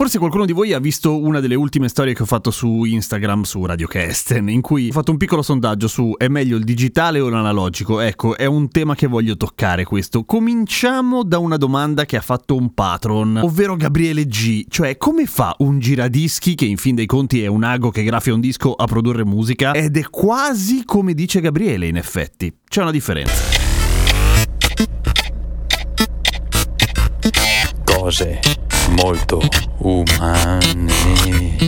Forse qualcuno di voi ha visto una delle ultime storie che ho fatto su Instagram, su Radio Kesten, in cui ho fatto un piccolo sondaggio su è meglio il digitale o l'analogico. Ecco, è un tema che voglio toccare questo. Cominciamo da una domanda che ha fatto un patron, ovvero Gabriele G. Cioè, come fa un giradischi, che in fin dei conti è un ago che graffia un disco, a produrre musica? Ed è quasi come dice Gabriele, in effetti. C'è una differenza. Cose molto umane.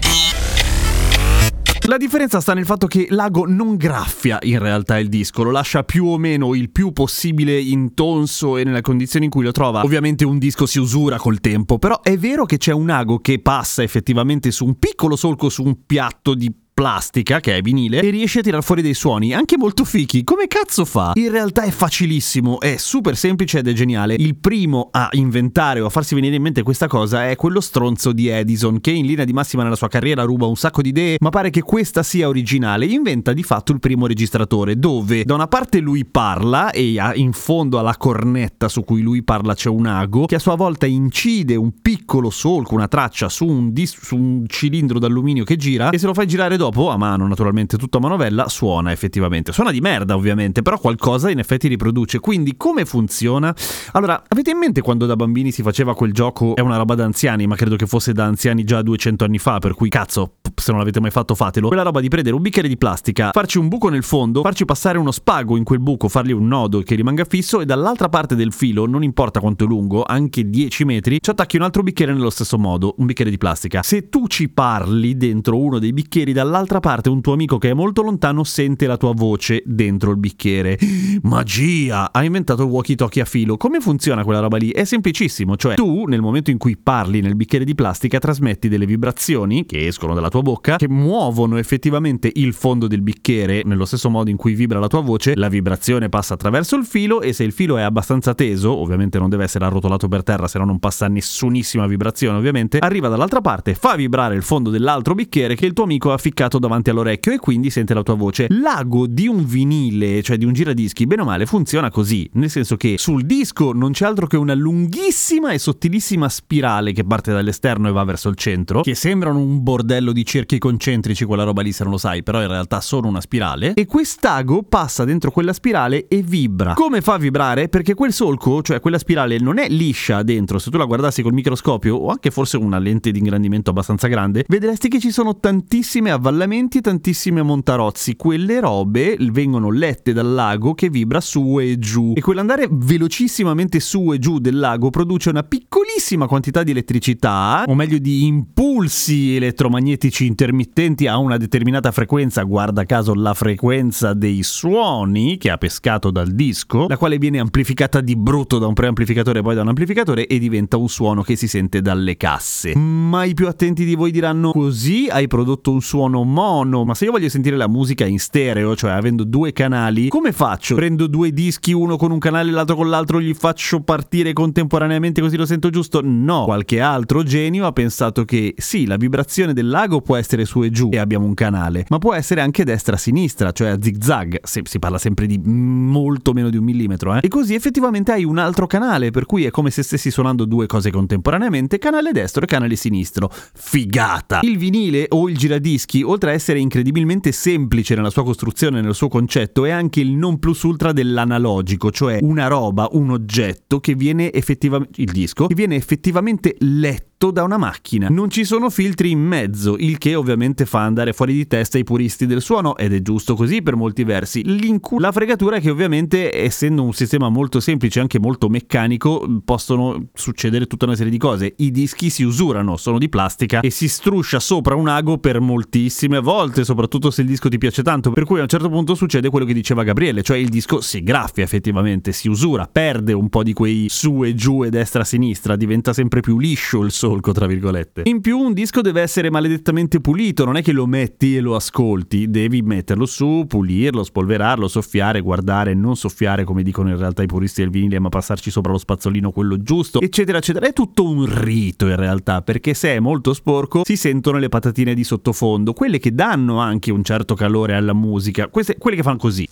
La differenza sta nel fatto che Lago non graffia in realtà il disco, lo lascia più o meno il più possibile intonso e nelle condizioni in cui lo trova. Ovviamente un disco si usura col tempo, però è vero che c'è un ago che passa effettivamente su un piccolo solco su un piatto di plastica, che è vinile, e riesce a tirar fuori dei suoni anche molto fichi. Come cazzo fa? In realtà è facilissimo, è super semplice ed è geniale. Il primo a inventare o a farsi venire in mente questa cosa è quello stronzo di Edison, che in linea di massima nella sua carriera ruba un sacco di idee, ma pare che questa sia originale. Inventa di fatto il primo registratore, dove da una parte lui parla e in fondo alla cornetta su cui lui parla c'è un ago, che a sua volta incide un piccolo solco, una traccia su un, dis- su un cilindro d'alluminio che gira e se lo fai girare dopo dopo, a mano naturalmente, tutto a manovella, suona effettivamente. Suona di merda ovviamente, però qualcosa in effetti riproduce. Quindi come funziona? Allora, avete in mente quando da bambini si faceva quel gioco, è una roba da anziani, ma credo che fosse da anziani già 200 anni fa, per cui cazzo, se non l'avete mai fatto fatelo. Quella roba di prendere un bicchiere di plastica, farci un buco nel fondo, farci passare uno spago in quel buco, fargli un nodo che rimanga fisso e dall'altra parte del filo, non importa quanto è lungo, anche 10 metri, ci attacchi un altro bicchiere nello stesso modo, un bicchiere di plastica. Se tu ci parli dentro uno dei bicchieri dall'altra dall'altra parte un tuo amico che è molto lontano sente la tua voce dentro il bicchiere. Magia! Ha inventato il walkie-talkie a filo. Come funziona quella roba lì? È semplicissimo, cioè tu nel momento in cui parli nel bicchiere di plastica trasmetti delle vibrazioni che escono dalla tua bocca che muovono effettivamente il fondo del bicchiere nello stesso modo in cui vibra la tua voce. La vibrazione passa attraverso il filo e se il filo è abbastanza teso, ovviamente non deve essere arrotolato per terra, se no non passa nessunissima vibrazione, ovviamente, arriva dall'altra parte, fa vibrare il fondo dell'altro bicchiere che il tuo amico ha ficcato appoggiato davanti all'orecchio e quindi sente la tua voce. L'ago di un vinile, cioè di un giradischi, bene o male, funziona così, nel senso che sul disco non c'è altro che una lunghissima e sottilissima spirale che parte dall'esterno e va verso il centro, che sembrano un bordello di cerchi concentrici, quella roba lì se non lo sai, però in realtà sono una spirale, e quest'ago passa dentro quella spirale e vibra. Come fa a vibrare? Perché quel solco, cioè quella spirale, non è liscia dentro, se tu la guardassi col microscopio o anche forse una lente di ingrandimento abbastanza grande, vedresti che ci sono tantissime avvallamenti avvallamenti e tantissimi montarozzi. Quelle robe vengono lette dal lago che vibra su e giù. E quell'andare velocissimamente su e giù del lago produce una piccolissima quantità di elettricità, o meglio di impulsi elettromagnetici intermittenti a una determinata frequenza, guarda caso la frequenza dei suoni che ha pescato dal disco, la quale viene amplificata di brutto da un preamplificatore e poi da un amplificatore e diventa un suono che si sente dalle casse. Ma i più attenti di voi diranno così hai prodotto un suono mono, ma se io voglio sentire la musica in stereo, cioè avendo due canali, come faccio? Prendo due dischi, uno con un canale e l'altro con l'altro, gli faccio partire contemporaneamente così lo sento giusto? No, qualche altro genio ha pensato che sì, la vibrazione del lago può essere su e giù e abbiamo un canale, ma può essere anche destra-sinistra, cioè a zig-zag, se si parla sempre di molto meno di un millimetro, eh? E così effettivamente hai un altro canale, per cui è come se stessi suonando due cose contemporaneamente, canale destro e canale sinistro. Figata! Il vinile o il giradischi, oltre a essere incredibilmente semplice nella sua costruzione e nel suo concetto, è anche il non plus ultra dell'analogico, cioè una roba, un oggetto che viene effettivamente, il disco, che viene effettivamente letto fatto da una macchina. Non ci sono filtri in mezzo, il che ovviamente fa andare fuori di testa i puristi del suono ed è giusto così per molti versi. L'incu- la fregatura è che ovviamente essendo un sistema molto semplice, anche molto meccanico, possono succedere tutta una serie di cose. I dischi si usurano, sono di plastica e si struscia sopra un ago per moltissime volte, soprattutto se il disco ti piace tanto, per cui a un certo punto succede quello che diceva Gabriele, cioè il disco si graffia effettivamente, si usura, perde un po' di quei su e giù e destra-sinistra, diventa sempre più liscio il solco, tra virgolette. In più un disco deve essere maledettamente pulito, non è che lo metti e lo ascolti, devi metterlo su, pulirlo, spolverarlo, soffiare, guardare, non soffiare come dicono in realtà i puristi del vinile, ma passarci sopra lo spazzolino quello giusto, eccetera, eccetera. È tutto un rito in realtà, perché se è molto sporco si sentono le patatine di sottofondo, quelle che danno anche un certo calore alla musica, queste, quelle che fanno così.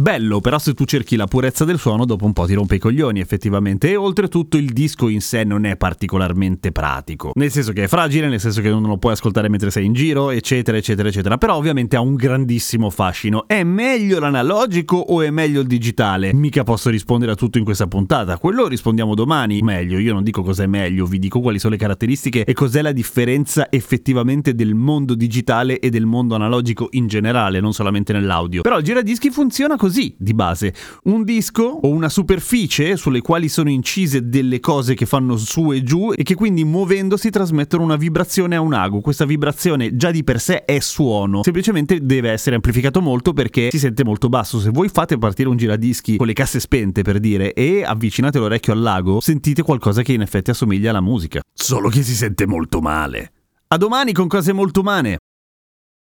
Bello, però se tu cerchi la purezza del suono dopo un po' ti rompe i coglioni effettivamente e oltretutto il disco in sé non è particolarmente pratico. Nel senso che è fragile, nel senso che non lo puoi ascoltare mentre sei in giro, eccetera, eccetera, eccetera. Però ovviamente ha un grandissimo fascino. È meglio l'analogico o è meglio il digitale? Mica posso rispondere a tutto in questa puntata. Quello rispondiamo domani. Meglio, io non dico cos'è meglio, vi dico quali sono le caratteristiche e cos'è la differenza effettivamente del mondo digitale e del mondo analogico in generale, non solamente nell'audio. Però il giradischi funziona così così di base. Un disco o una superficie sulle quali sono incise delle cose che fanno su e giù e che quindi muovendosi trasmettono una vibrazione a un ago. Questa vibrazione già di per sé è suono, semplicemente deve essere amplificato molto perché si sente molto basso. Se voi fate partire un giradischi con le casse spente per dire e avvicinate l'orecchio al lago, sentite qualcosa che in effetti assomiglia alla musica. Solo che si sente molto male. A domani con cose molto umane.